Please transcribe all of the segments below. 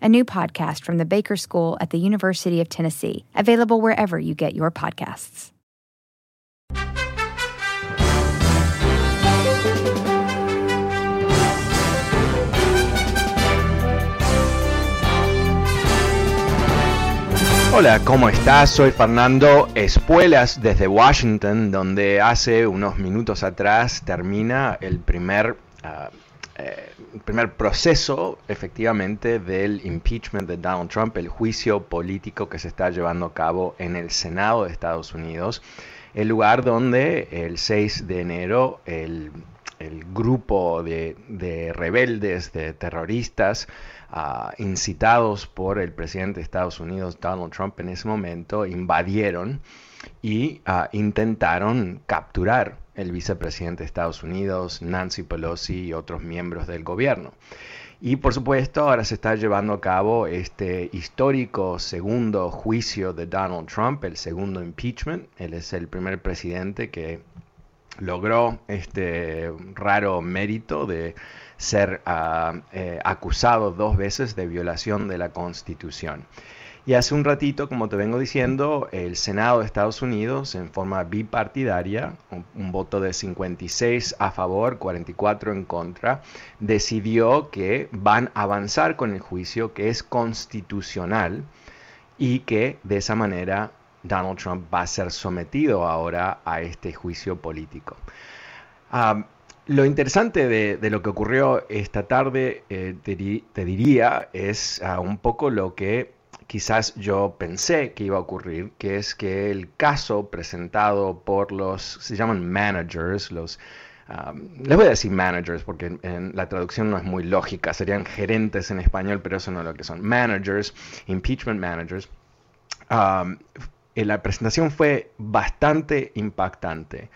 a new podcast from the Baker School at the University of Tennessee, available wherever you get your podcasts. Hola, ¿cómo estás? Soy Fernando Espuelas desde Washington, donde hace unos minutos atrás termina el primer, uh, eh, primer proceso efectivamente del impeachment de Donald Trump, el juicio político que se está llevando a cabo en el Senado de Estados Unidos, el lugar donde el 6 de enero el, grupo de, de rebeldes, de terroristas, Uh, incitados por el presidente de Estados Unidos, Donald Trump, en ese momento, invadieron y uh, intentaron capturar el vicepresidente de Estados Unidos, Nancy Pelosi y otros miembros del gobierno. Y por supuesto ahora se está llevando a cabo este histórico segundo juicio de Donald Trump, el segundo impeachment. Él es el primer presidente que logró este raro mérito de ser uh, eh, acusado dos veces de violación de la Constitución. Y hace un ratito, como te vengo diciendo, el Senado de Estados Unidos, en forma bipartidaria, un, voto de 56 a favor, 44 en contra, decidió que van a avanzar con el juicio que es constitucional y que de esa manera Donald Trump va a ser sometido ahora a este juicio político. Um, lo interesante de, lo que ocurrió esta tarde, eh, te, diría, es uh, un poco lo que quizás yo pensé que iba a ocurrir, que es que el caso presentado por los, se llaman managers, los, um, les voy a decir managers porque la traducción no es muy lógica, serían gerentes en español, pero eso no es lo que son. Managers, impeachment managers. Um, la presentación fue bastante impactante.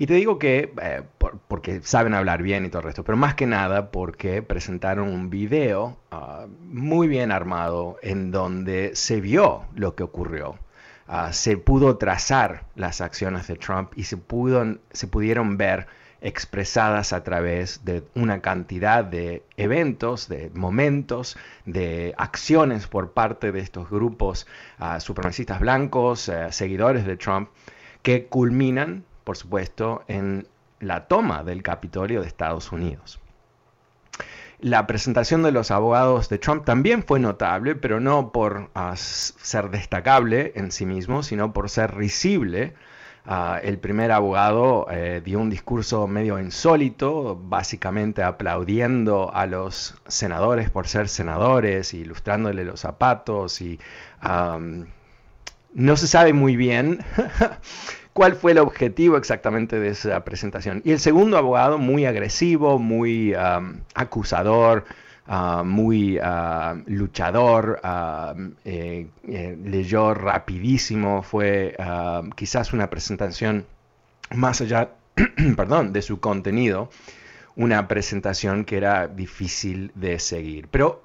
Y te digo que, eh, por, porque saben hablar bien y todo el resto, pero más que nada porque presentaron un video uh, muy bien armado en donde se vio lo que ocurrió. Uh, se pudo trazar las acciones de Trump y se, pudo, se pudieron ver expresadas a través de una cantidad de eventos, de momentos, de acciones por parte de estos grupos uh, supremacistas blancos, uh, seguidores de Trump, que culminan por supuesto, en la toma del Capitolio de Estados Unidos. La presentación de los abogados de Trump también fue notable, pero no por uh, ser destacable en sí mismo, sino por ser risible. Uh, el primer abogado eh, dio un discurso medio insólito, básicamente aplaudiendo a los senadores por ser senadores, ilustrándole los zapatos y no se sabe muy bien cuál fue el objetivo exactamente de esa presentación. Y el segundo abogado, muy agresivo, muy acusador, uh, muy uh, luchador, uh, leyó rapidísimo, fue quizás una presentación más allá perdón, de su contenido, una presentación que era difícil de seguir. Pero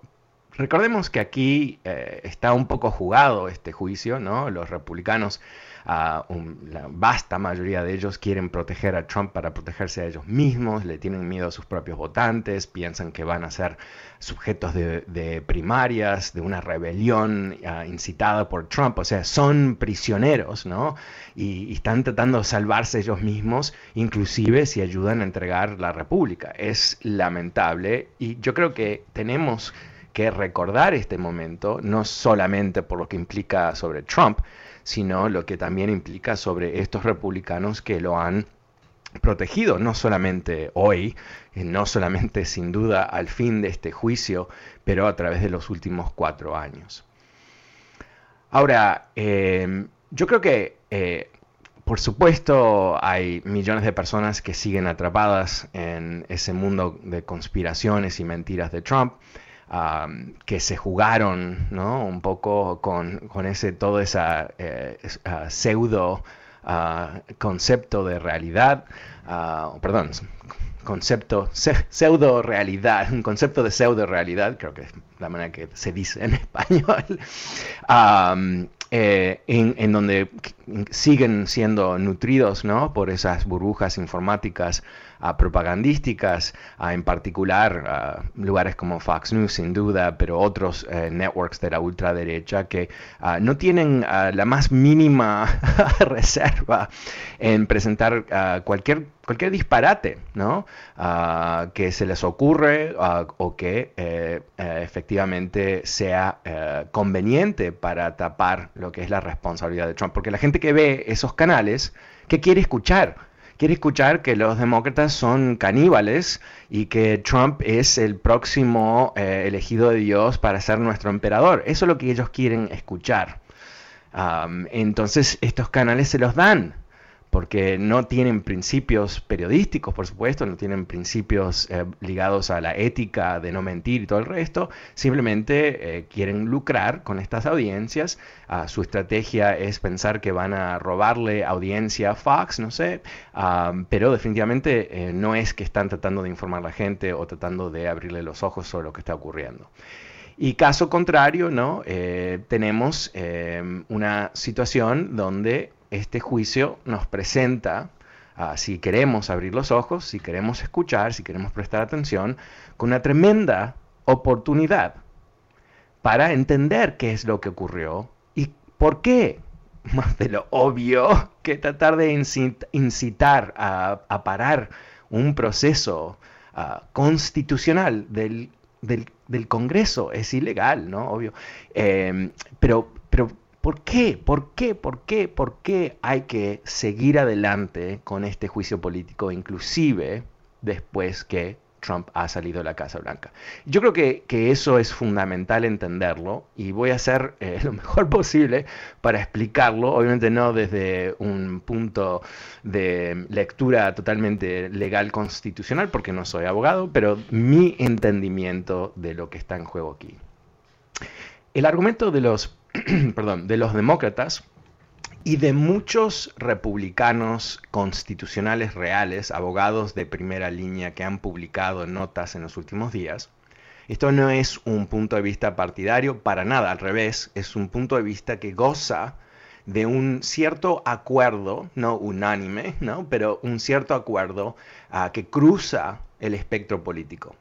recordemos que aquí eh, está un poco jugado este juicio, ¿no? Los republicanos Uh, la vasta mayoría de ellos quieren proteger a Trump para protegerse a ellos mismos, le tienen miedo a sus propios votantes, piensan que van a ser sujetos de, de primarias, de una rebelión uh, incitada por Trump, o sea, son prisioneros, ¿no? Y, están tratando de salvarse ellos mismos, inclusive si ayudan a entregar la República. Es lamentable y yo creo que tenemos que recordar este momento, no solamente por lo que implica sobre Trump, sino lo que también implica sobre estos republicanos que lo han protegido, no solamente hoy, eh, no solamente sin duda al fin de este juicio, pero a través de los últimos cuatro años. Ahora, em, yo creo que, eh, por supuesto, hay millones de personas que siguen atrapadas en ese mundo de conspiraciones y mentiras de Trump. Que se jugaron ¿no? un poco con, ese todo ese eh, pseudo concepto de realidad, perdón, concepto pseudo realidad, un concepto de pseudo realidad, creo que es la manera que se dice en español, eh, en, donde siguen siendo nutridos ¿no? por esas burbujas informáticas propagandísticas, en particular lugares como Fox News sin duda, pero otros eh, networks de la ultraderecha que ah, no tienen ah, la más mínima reserva en presentar ah, cualquier cualquier disparate ¿no? que se les ocurre o que eh, eh, efectivamente sea conveniente para tapar lo que es la responsabilidad de Trump. Porque la gente que ve esos canales, ¿qué quiere escuchar? Quiere escuchar que los demócratas son caníbales y que Trump es el próximo eh, elegido de Dios para ser nuestro emperador. Eso es lo que ellos quieren escuchar. entonces estos canales se los dan porque no tienen principios periodísticos, por supuesto, no tienen principios eh, ligados a la ética de no mentir y todo el resto, simplemente eh, quieren lucrar con estas audiencias. Ah, su estrategia es pensar que van a robarle audiencia a Fox, no sé, pero definitivamente eh, no es que están tratando de informar a la gente o tratando de abrirle los ojos sobre lo que está ocurriendo. Y caso contrario, ¿no? tenemos una situación donde este juicio nos presenta, ah, si queremos abrir los ojos, si queremos escuchar, si queremos prestar atención, con una tremenda oportunidad para entender qué es lo que ocurrió y por qué, más de lo obvio, que tratar de incitar a, parar un proceso ah, constitucional del, Congreso es ilegal, ¿no? Obvio. Eh, pero, pero ¿Por qué? ¿Por qué? ¿Por qué? ¿Por qué hay que seguir adelante con este juicio político, inclusive después que Trump ha salido de la Casa Blanca? Yo creo que, eso es fundamental entenderlo y voy a hacer eh, lo mejor posible para explicarlo, obviamente no desde un punto de lectura totalmente legal constitucional, porque no soy abogado, pero mi entendimiento de lo que está en juego aquí. El argumento de los perdón, de los demócratas y de muchos republicanos constitucionales reales, abogados de primera línea que han publicado notas en los últimos días, esto no es un punto de vista partidario para nada, al revés, es un punto de vista que goza de un cierto acuerdo, no unánime, ¿no? pero un cierto acuerdo ah, que cruza el espectro político.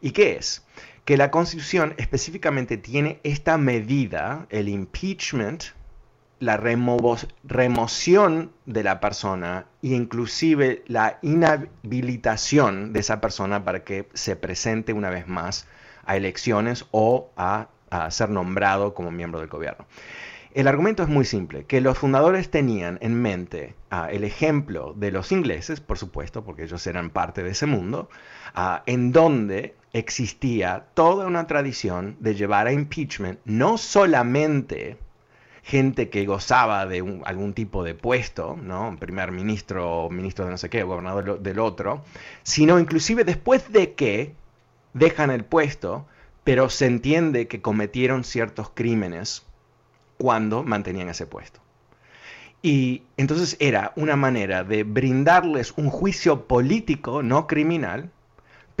¿Y qué es? Que la Constitución específicamente tiene esta medida, el impeachment, la remoción de la persona e inclusive la inhabilitación de esa persona para que se presente una vez más a elecciones o a, ser nombrado como miembro del gobierno. El argumento es muy simple, que los fundadores tenían en mente ah, el ejemplo de los ingleses, por supuesto, porque ellos eran parte de ese mundo, ah, en donde existía toda una tradición de llevar a impeachment no solamente gente que gozaba de algún tipo de puesto, ¿no? primer ministro, ministro de no sé qué, gobernador del otro, sino inclusive después de que dejan el puesto, pero se entiende que cometieron ciertos crímenes cuando mantenían ese puesto. Y entonces era una manera de brindarles un juicio político, no criminal,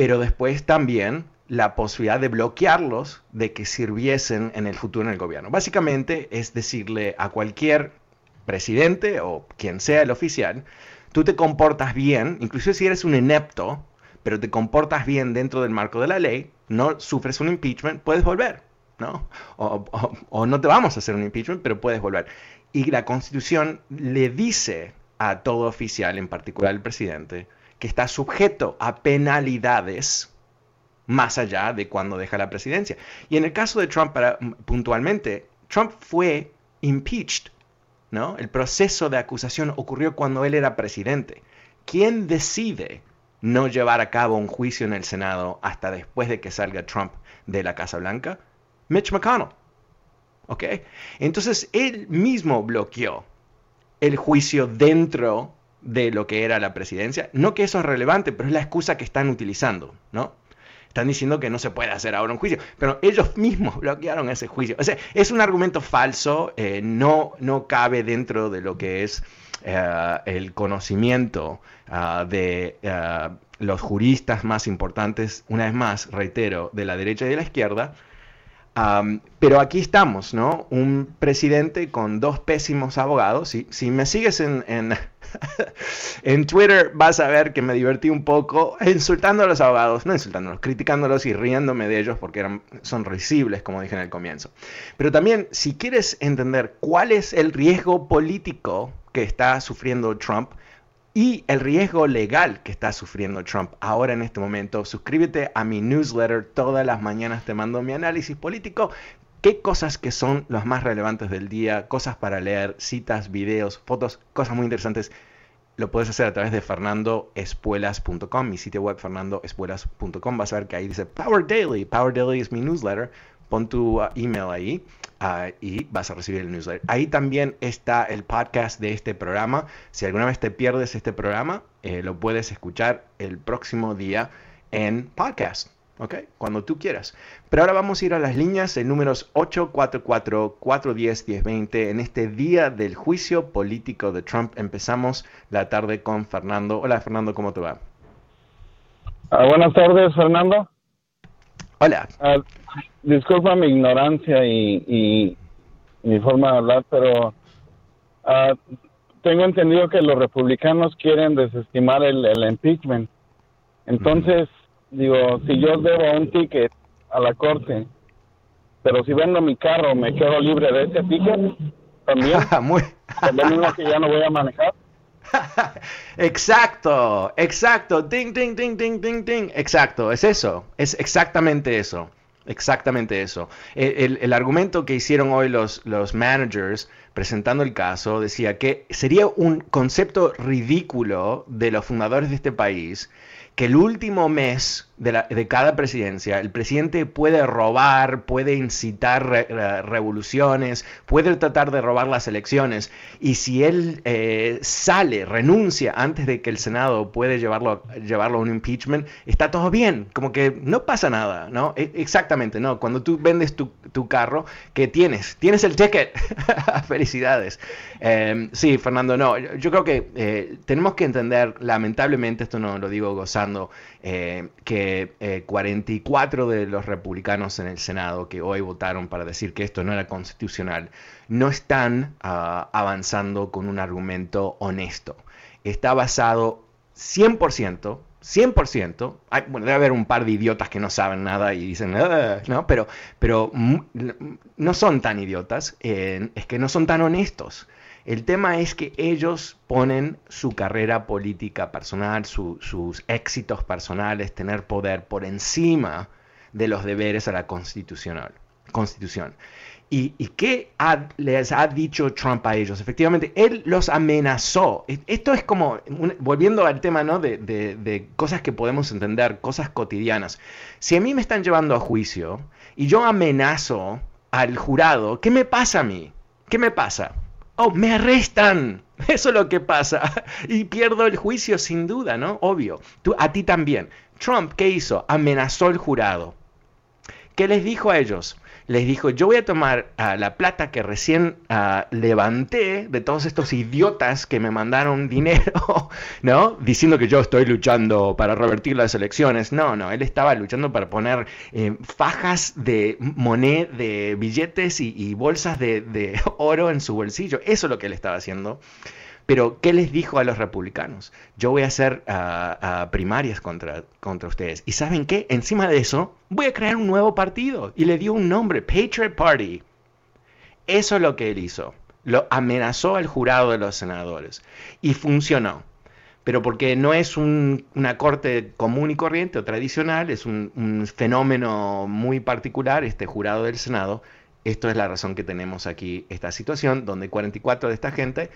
pero después también la posibilidad de bloquearlos de que sirviesen en el futuro en el gobierno. Básicamente es decirle a cualquier presidente o quien sea el oficial, tú te comportas bien, incluso si eres un inepto, pero te comportas bien dentro del marco de la ley, no sufres un impeachment, puedes volver, ¿no? O, no te vamos a hacer un impeachment, pero puedes volver. Y la constitución le dice a todo oficial, en particular el presidente, que está sujeto a penalidades más allá de cuando deja la presidencia. Y en el caso de Trump, puntualmente, Trump fue impeached ¿no? El proceso de acusación ocurrió cuando él era presidente. ¿Quién decide no llevar a cabo un juicio en el Senado hasta después de que salga Trump de la Casa Blanca? Mitch McConnell. ¿Ok? Entonces él mismo bloqueó el juicio dentro de lo que era la presidencia. No que eso es relevante, pero es la excusa que están utilizando, ¿no? Están diciendo que no se puede hacer ahora un juicio, pero ellos mismos bloquearon ese juicio. O sea, es un argumento falso, eh, no, no cabe dentro de lo que es eh, el conocimiento ah, de ah, los juristas más importantes, una vez más, reitero, de la derecha y de la izquierda. pero aquí estamos, ¿no? Un presidente con dos pésimos abogados. Si, si me sigues en, en Twitter vas a ver que me divertí un poco insultando a los abogados, no insultándolos, criticándolos y riéndome de ellos porque eran, son risibles, como dije en el comienzo. Pero también, si quieres entender cuál es el riesgo político que está sufriendo Trump, y el riesgo legal que está sufriendo Trump ahora en este momento. Suscríbete a mi newsletter. Todas las mañanas te mando mi análisis político. ¿Qué cosas que son los más relevantes del día? Cosas para leer, citas, videos, fotos, cosas muy interesantes lo puedes hacer a través de fernandoespuelas.com, mi sitio web fernandoespuelas.com. Vas a ver que ahí dice Power Daily. Power Daily es mi newsletter. Pon tu uh, email ahí uh, y vas a recibir el newsletter. Ahí también está el podcast de este programa. Si alguna vez te pierdes este programa, eh, lo puedes escuchar el próximo día en podcast. ¿Ok? Cuando tú quieras. Pero ahora vamos a ir a las líneas en números 844-410-1020. En este día del juicio político de Trump empezamos la tarde con Fernando. Hola Fernando, ¿cómo te va? Ah, buenas tardes, Fernando. Hola. Ah, disculpa mi ignorancia y, mi forma de hablar, pero ah, tengo entendido que los republicanos quieren desestimar el, impeachment. Entonces, digo, si yo debo un ticket a la corte, pero si vendo mi carro, me quedo libre de ese ticket, también. Muy... lo mismo que ya no voy a manejar. exacto, exacto, ding, ding, ding, ding, ding, ding, exacto, es eso, es exactamente eso, exactamente eso. El, el, argumento que hicieron hoy los, los managers presentando el caso decía que sería un concepto ridículo de los fundadores de este país que el último mes de, cada presidencia, el presidente puede robar, puede incitar revoluciones, puede tratar de robar las elecciones, y si él eh, sale, renuncia antes de que el Senado puede llevarlo, llevarlo a un impeachment, está todo bien, como que no pasa nada, ¿no? E, exactamente, ¿no? Cuando tú vendes tu, carro, ¿qué tienes? Tienes el ticket. Felicidades. Em, sí, Fernando, no, yo creo que eh, tenemos que entender, lamentablemente, esto no lo digo gozando, eh, que 44 eh, de los republicanos en el Senado que hoy votaron para decir que esto no era constitucional, no están ah, avanzando con un argumento honesto. Está basado 100%, 100%, hay, bueno, debe haber un par de idiotas que no saben nada y dicen, ah", ¿no? Pero, pero no son tan idiotas, eh, es que no son tan honestos. El tema es que ellos ponen su carrera política personal, sus éxitos personales, tener poder por encima de los deberes a la constitucional, constitución. ¿Y, qué les ha dicho Trump a ellos? Efectivamente, él los amenazó. E, esto es como, volviendo al tema ¿no? de, de cosas que podemos entender, cosas cotidianas. Si a mí me están llevando a juicio y yo amenazo al jurado, ¿qué me pasa a mí? ¿Qué me pasa? Oh, me arrestan. Eso es lo que pasa. Y pierdo el juicio sin duda, ¿no? Obvio. Tú, a ti también. Trump, ¿qué hizo? Amenazó al jurado. ¿Qué les dijo a ellos? Les dijo, yo voy a tomar ah, la plata que recién ah, levanté de todos estos idiotas que me mandaron dinero, ¿no? Diciendo que yo estoy luchando para revertir las elecciones. No, no, él estaba luchando para poner eh, fajas de moneda, de billetes y, bolsas de, de oro en su bolsillo. Eso es lo que él estaba haciendo. Pero, ¿qué les dijo a los republicanos? Yo voy a hacer ah, ah, primarias contra, contra ustedes. ¿Y saben qué? Encima de eso, voy a crear un nuevo partido. Y le dio un nombre, Patriot Party. Eso es lo que él hizo. Lo amenazó al jurado de los senadores. Y funcionó. Pero porque no es una corte común y corriente o tradicional, es un, un fenómeno muy particular, este jurado del Senado, esto es la razón que tenemos aquí esta situación, donde 44 de esta gente,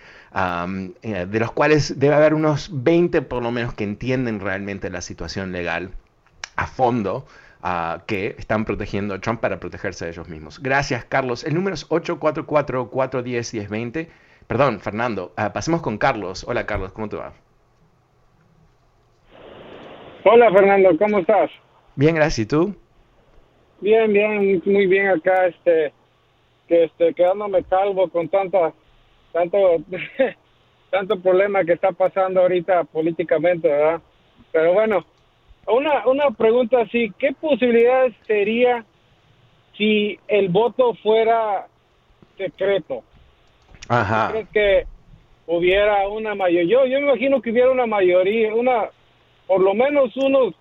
eh, de los cuales debe haber unos 20 por lo menos que entienden realmente la situación legal a fondo, que están protegiendo a Trump para protegerse de ellos mismos. Gracias, Carlos. El número es 844-410-1020. Perdón, Fernando. Ah, pasemos con Carlos. Hola, Carlos, ¿cómo te va? Hola, Fernando, ¿cómo estás? Bien, gracias. ¿Y tú? Bien, bien, muy bien acá, este, que este, quedándome calvo con tanta, tanto, tanto problema que está pasando ahorita políticamente, ¿verdad? Pero bueno, una, una pregunta así, ¿qué posibilidades sería si el voto fuera secreto? Ajá. ¿Crees que hubiera una mayoría? Yo, yo me imagino que hubiera una mayoría, una, por lo menos unos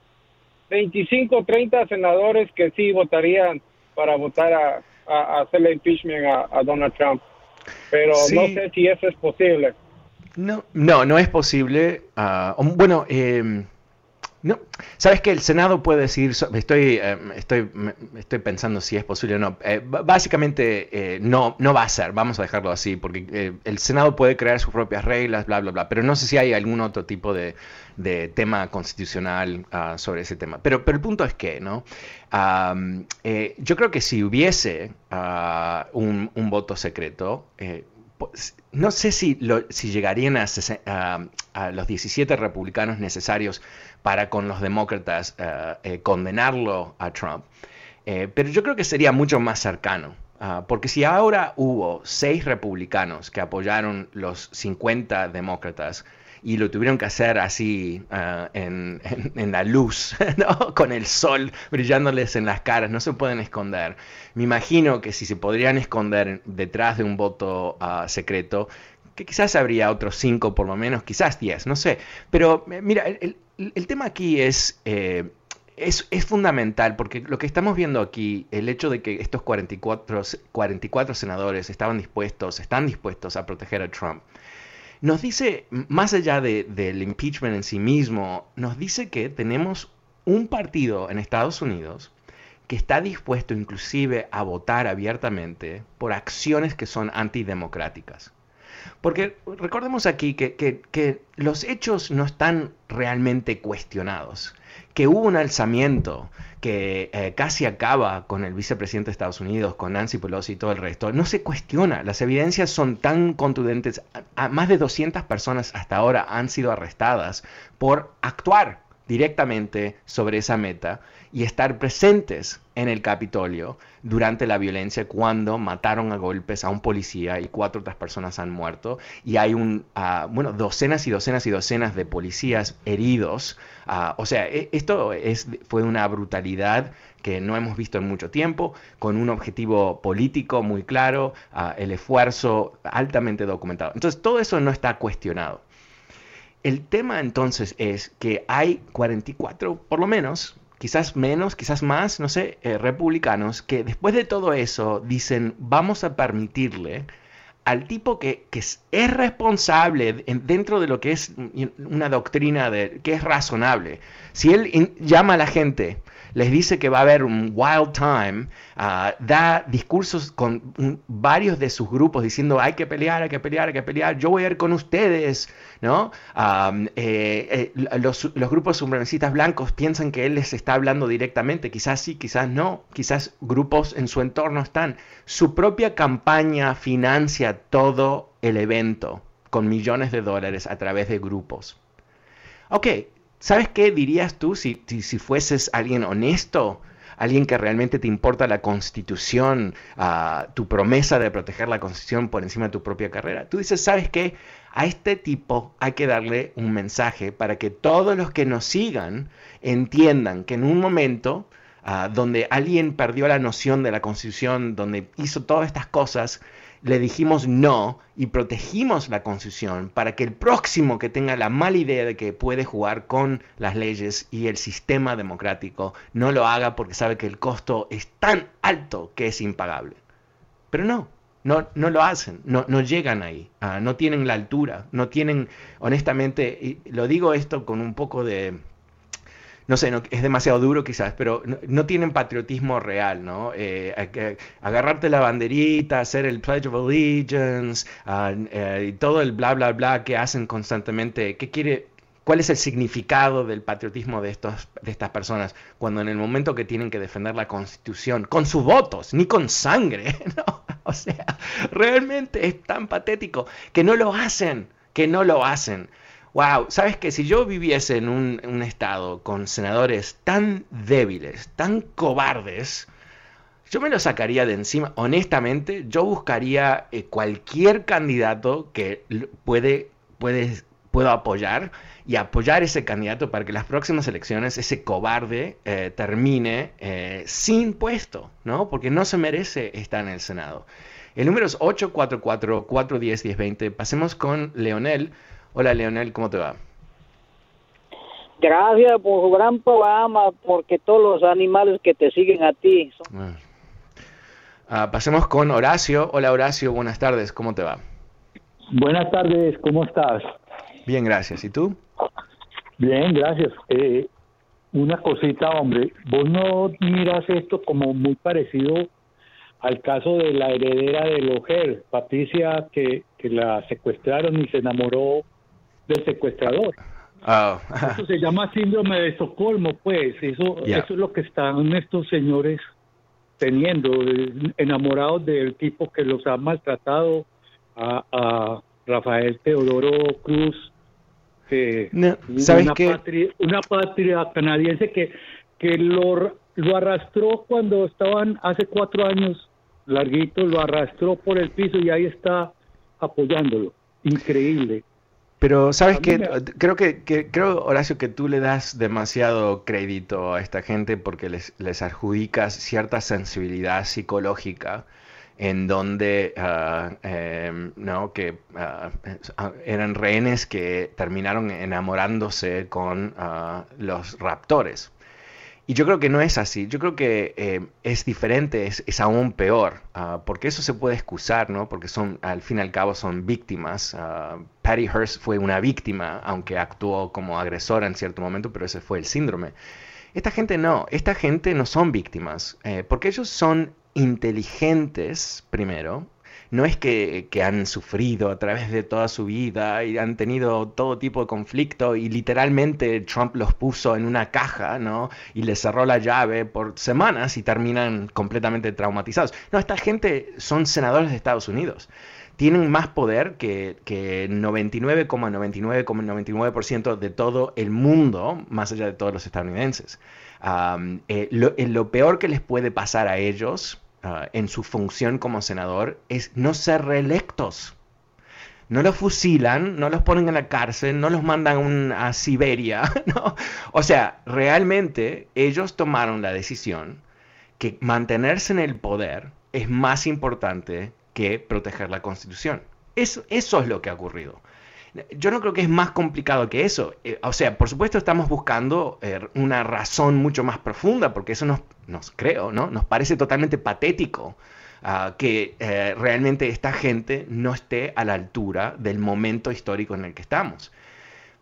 25, 30 senadores que sí votarían para votar a, a, hacerle impeachment a, Donald Trump. Pero no sé si eso es posible. No, no, no es posible. Uh, bueno, eh, no, sabes que el Senado puede decir, estoy, eh, estoy, estoy pensando si es posible o no. Eh, básicamente eh, no, no va a ser, vamos a dejarlo así, porque el Senado puede crear sus propias reglas, bla, bla, bla, pero no sé si hay algún otro tipo de, tema constitucional ah, sobre ese tema. Pero, pero el punto es que, ¿no? yo creo que si hubiese ah, un, un, voto secreto, no sé si, si llegarían a, a, los 17 republicanos necesarios para con los demócratas eh, eh, condenarlo a Trump, eh, pero yo creo que sería mucho más cercano. Ah, porque si ahora hubo seis republicanos que apoyaron los 50 demócratas y lo tuvieron que hacer así ah, en, la luz, con el sol brillándoles en las caras, no se pueden esconder. Me imagino que si se podrían esconder detrás de un voto ah, secreto, que quizás habría otros cinco por lo menos, quizás diez, no sé. Pero eh, mira, el, tema aquí es... Eh, es, es, fundamental porque lo que estamos viendo aquí, el hecho de que estos 44, 44 senadores estaban dispuestos, están dispuestos a proteger a Trump, nos dice, más allá del impeachment en sí mismo, nos dice que tenemos un partido en Estados Unidos que está dispuesto inclusive a votar abiertamente por acciones que son antidemocráticas. Porque recordemos aquí que, los hechos no están realmente cuestionados, que hubo un alzamiento que eh, casi acaba con el vicepresidente de Estados Unidos, con Nancy Pelosi y todo el resto, no se cuestiona. Las evidencias son tan contundentes. Más de 200 personas hasta ahora han sido arrestadas por actuar directamente sobre esa meta y estar presentes en el Capitolio durante la violencia cuando mataron a golpes a un policía y cuatro otras personas han muerto y hay un, ah, bueno, docenas y docenas y docenas de policías heridos. Ah, o sea, e, esto es, fue una brutalidad que no hemos visto en mucho tiempo, con un objetivo político muy claro, ah, el esfuerzo altamente documentado. Entonces, todo eso no está cuestionado. El tema entonces es que hay 44, por lo menos, quizás menos, quizás más, no sé, eh, republicanos, que después de todo eso dicen, vamos a permitirle al tipo que, es, responsable dentro de lo que es una doctrina de, que es razonable. Si él llama a la gente les dice que va a haber un wild time, ah, da discursos con varios de sus grupos diciendo hay que pelear, hay que pelear, hay que pelear, yo voy a ir con ustedes, ¿no? Eh, eh, los, grupos supremacistas blancos piensan que él les está hablando directamente, quizás sí, quizás no, quizás grupos en su entorno están. Su propia campaña financia todo el evento con millones de dólares a través de grupos. Ok, ¿Sabes qué dirías tú si, si, fueses alguien honesto? Alguien que realmente te importa la constitución, uh, tu promesa de proteger la constitución por encima de tu propia carrera. Tú dices, ¿sabes qué? A este tipo hay que darle un mensaje para que todos los que nos sigan entiendan que en un momento uh, donde alguien perdió la noción de la constitución, donde hizo todas estas cosas, le dijimos no y protegimos la Constitución para que el próximo que tenga la mala idea de que puede jugar con las leyes y el sistema democrático no lo haga porque sabe que el costo es tan alto que es impagable. Pero no, no, no lo hacen, no, no llegan ahí, ah, no tienen la altura, no tienen, honestamente, y lo digo esto con un poco de, no sé, es demasiado duro quizás, pero no, tienen patriotismo real, ¿no? Eh, agarrarte la banderita, hacer el Pledge of Allegiance, eh, y todo el bla, bla, bla que hacen constantemente. ¿Qué quiere, ¿Cuál es el significado del patriotismo de, de estas personas cuando en el momento que tienen que defender la constitución, con sus votos, ni con sangre, ¿no? O sea, realmente es tan patético que no lo hacen, que no lo hacen. Wow, sabes que si yo viviese en un, estado con senadores tan débiles, tan cobardes, yo me lo sacaría de encima. Honestamente, yo buscaría eh, cualquier candidato que puede, puedo apoyar y apoyar ese candidato para que las próximas elecciones ese cobarde eh, termine eh, sin puesto, ¿no? Porque no se merece estar en el Senado. El número es 844-410-1020. Pasemos con Leonel. Hola Leonel, ¿cómo te va? Gracias por su gran programa, porque todos los animales que te siguen a ti. Ah. Ah, pasemos con Horacio. Hola Horacio, buenas tardes, ¿cómo te va? Buenas tardes, ¿cómo estás? Bien, gracias. ¿Y tú? Bien, gracias. Eh, una cosita, hombre, vos no miras esto como muy parecido al caso de la heredera de Loger, Patricia, que, que la secuestraron y se enamoró del secuestrador. Oh. eso se llama síndrome de Estocolmo, pues. Eso, eso es lo que están estos señores teniendo, enamorados del tipo que los ha maltratado a, Rafael Teodoro Cruz, que ¿sabes una, patria, una patria canadiense que, que lo, lo arrastró cuando estaban hace cuatro años, larguito, lo arrastró por el piso y ahí está apoyándolo. Increíble. Pero sabes que creo que, creo Horacio que tú le das demasiado crédito a esta gente porque les, les adjudicas cierta sensibilidad psicológica en donde em, no que ah, eran rehenes que terminaron enamorándose con ah, los raptores y yo creo que no es así, yo creo que eh, es diferente, es, aún peor, ah, porque eso se puede excusar, ¿no? Porque son, al fin y al cabo, son víctimas. Uh, Patty Hearst fue una víctima, aunque actuó como agresora en cierto momento, pero ese fue el síndrome. Esta gente no, esta gente no son víctimas, eh, porque ellos son inteligentes, primero, no es que, han sufrido a través de toda su vida y han tenido todo tipo de conflicto y literalmente Trump los puso en una caja, ¿no? Y les cerró la llave por semanas y terminan completamente traumatizados. No, esta gente son senadores de Estados Unidos tienen más poder que, que 99,99,99% de todo el mundo, más allá de todos los estadounidenses. Eh, eh, lo, peor que les puede pasar a ellos Ah, en su función como senador es no ser reelectos. No los fusilan, no los ponen en la cárcel, no los mandan a Siberia. O sea, realmente ellos tomaron la decisión que mantenerse en el poder es más importante que proteger la constitución. Eso es lo que ha ocurrido. Yo no creo que es más complicado que eso. Eh, o sea, por supuesto estamos buscando eh, una razón mucho más profunda, porque eso nos, nos creo, ¿no? Nos parece totalmente patético ah, que eh, realmente esta gente no esté a la altura del momento histórico en el que estamos.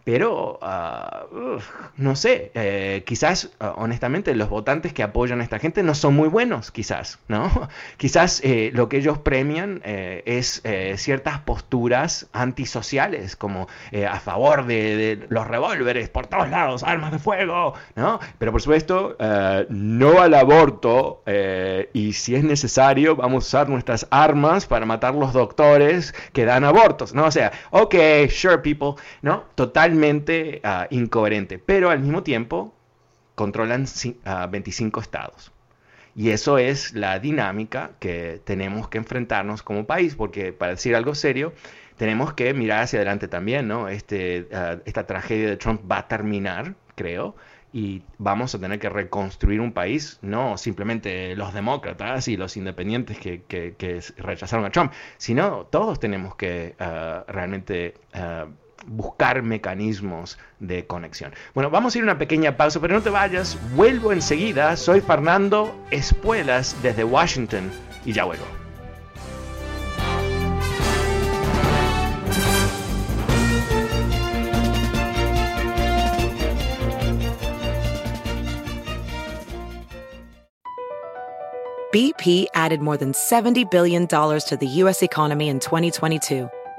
Pero, ah, no sé, eh, quizás, ah, honestamente, los votantes que apoyan a esta gente no son muy buenos, quizás, ¿no? quizás eh, lo que ellos premian eh, es ciertas posturas antisociales, como a favor de, los revólveres por todos lados, armas de fuego, ¿no? Pero, por supuesto, no al aborto y si es necesario, vamos a usar nuestras armas para matar los doctores que dan abortos, ¿no? O sea, ok, sure, people, ¿no? Total Ah, incoherente, pero al mismo tiempo controlan 25 ah, estados. Y eso es la dinámica que tenemos que enfrentarnos como país, porque para decir algo serio, tenemos que mirar hacia adelante también, ¿no? Este, ah, esta tragedia de Trump va a terminar, creo, y vamos a tener que reconstruir un país, no simplemente los demócratas y los independientes que, rechazaron a Trump, sino todos tenemos que realmente buscar mecanismos de conexión. Bueno, vamos a ir a una pequeña pausa, pero no te vayas, vuelvo enseguida. Soy Fernando Espuelas desde Washington y ya vuelvo. BP added more than $70 billion to the US economy in 2022